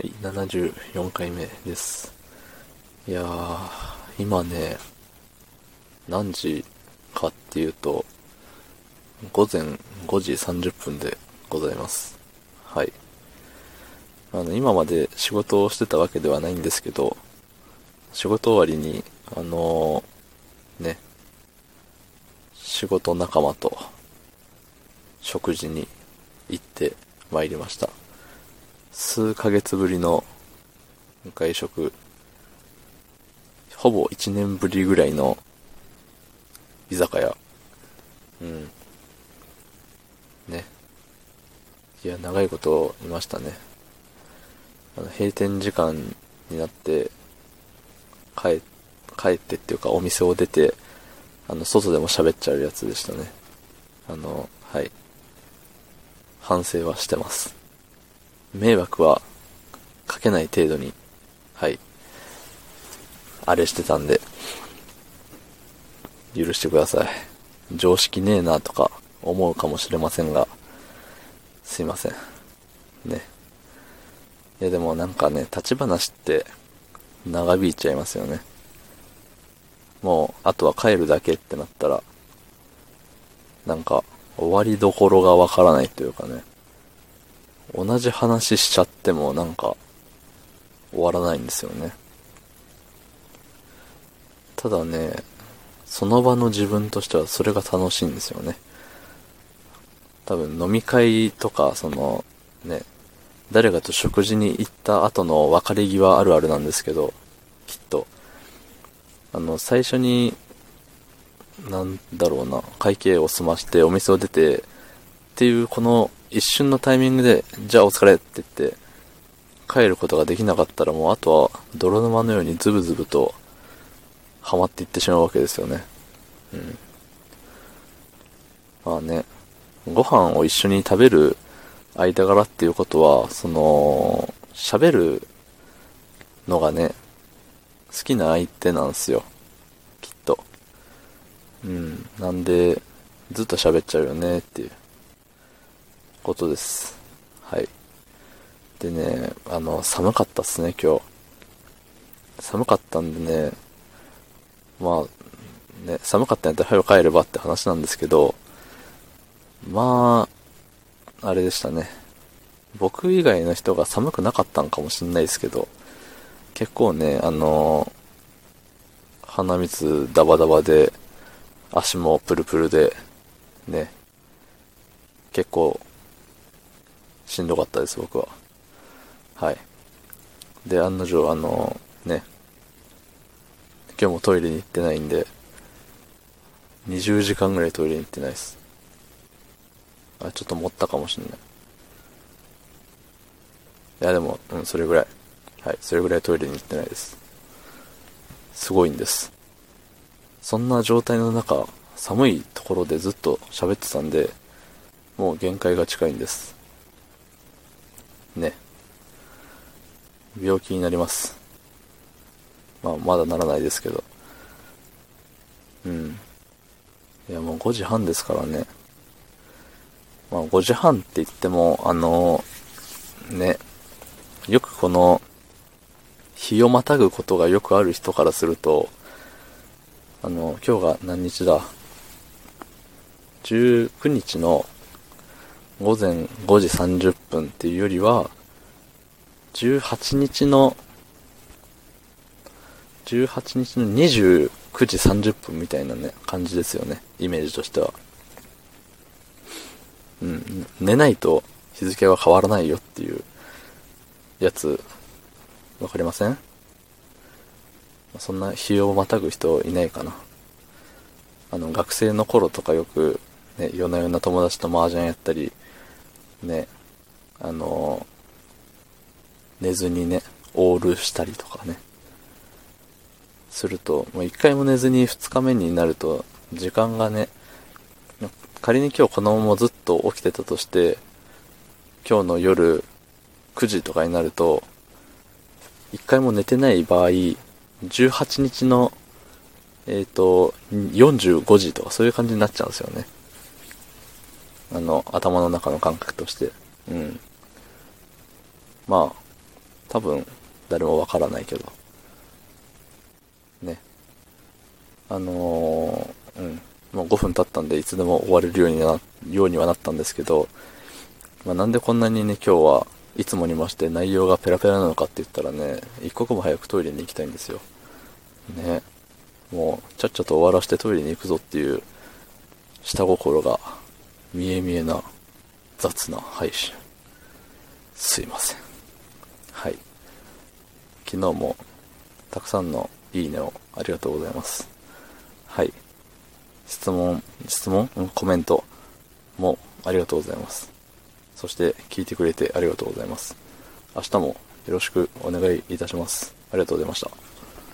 はい、74回目です。いやー、今ね、何時かっていうと、午前5時30分でございます。はい。あの、今まで仕事をしてたわけではないんですけど、仕事終わりに、あのーね、仕事仲間と食事に行ってまいりました。数ヶ月ぶりの外食、ほぼ1年ぶりぐらいの居酒屋。うん。ね。いや、長いこといましたね。あの、閉店時間になって、帰、帰ってっていうかお店を出て、あの、外でも喋っちゃうやつでしたね。あの、はい。反省はしてます。迷惑はかけない程度に、はい。あれしてたんで、許してください。常識ねえなとか思うかもしれませんが、すいません。ね。いやでもなんかね、立ち話って長引いちゃいますよね。もう、あとは帰るだけってなったら、なんか、終わりどころがわからないというかね。同じ話しちゃってもなんか、終わらないんですよね。ただね、その場の自分としてはそれが楽しいんですよね。多分飲み会とか、その、ね、誰かと食事に行った後の別れ際あるあるなんですけど、きっと。あの、最初に、なんだろうな、会計を済ましてお店を出て、っていうこの一瞬のタイミングで、じゃあお疲れって言って、帰ることができなかったらもうあとは泥沼のようにズブズブとハマっていってしまうわけですよね。うん。まあね、ご飯を一緒に食べる間柄っていうことは、その、喋るのがね、好きな相手なんですよ。きっと。うん。なんで、ずっと喋っちゃうよねっていうことです。はい。でね、あの、寒かったっすね、今日。寒かったんでね、まあ、ね、寒かったんやったら早く帰ればって話なんですけど、まあ、あれでしたね。僕以外の人が寒くなかったんかもしんないですけど、結構ね、あの鼻水ダバダバで、足もプルプルで、ね、結構、しんどかったです、僕は。はい。で、案の定、あのね、今日もトイレに行ってないんで、20時間ぐらいトイレに行ってないです。あ、ちょっと持ったかもしんない。いや、でも、うん、それぐらい。はい、それぐらいトイレに行ってないです。すごいんです。そんな状態の中、寒いところでずっと喋ってたんで、もう限界が近いんです。ね。病気になります。まあ、まだならないですけど。うん。いや、もう5時半ですからね。まあ、5時半って言っても、あのね、よくこの、日をまたぐことがよくある人からすると、あの、今日が何日だ ?19 日の午前5時30分っていうよりは、18日の、18日の29時30分みたいなね、感じですよね。イメージとしては。うん、寝ないと日付は変わらないよっていうやつ、わかりません？そんな日をまたぐ人いないかな。あの、学生の頃とかよく、ね、夜な夜な友達と麻雀やったり、ね、あの、寝ずにね、オールしたりとかね。すると、もう一回も寝ずに二日目になると、時間がね、仮に今日このままずっと起きてたとして、今日の夜9時とかになると、一回も寝てない場合、18日の、えっ、と、45時とかそういう感じになっちゃうんですよね。あの、頭の中の感覚として。うん。まあ、多分誰もわからないけど。ね。あのー、うん。もう5分経ったんでいつでも終われるようにな、ようにはなったんですけど、まあ、なんでこんなにね、今日はいつもにまして内容がペラペラなのかって言ったらね、一刻も早くトイレに行きたいんですよ。ね。もう、ちゃっちゃと終わらしてトイレに行くぞっていう、下心が、見え見えな、雑な配信。すいません。はい。昨日も、たくさんのいいねをありがとうございます。はい。質問、質問、うん、コメントもありがとうございます。そして聞いてくれてありがとうございます。明日もよろしくお願いいたします。ありがとうございました。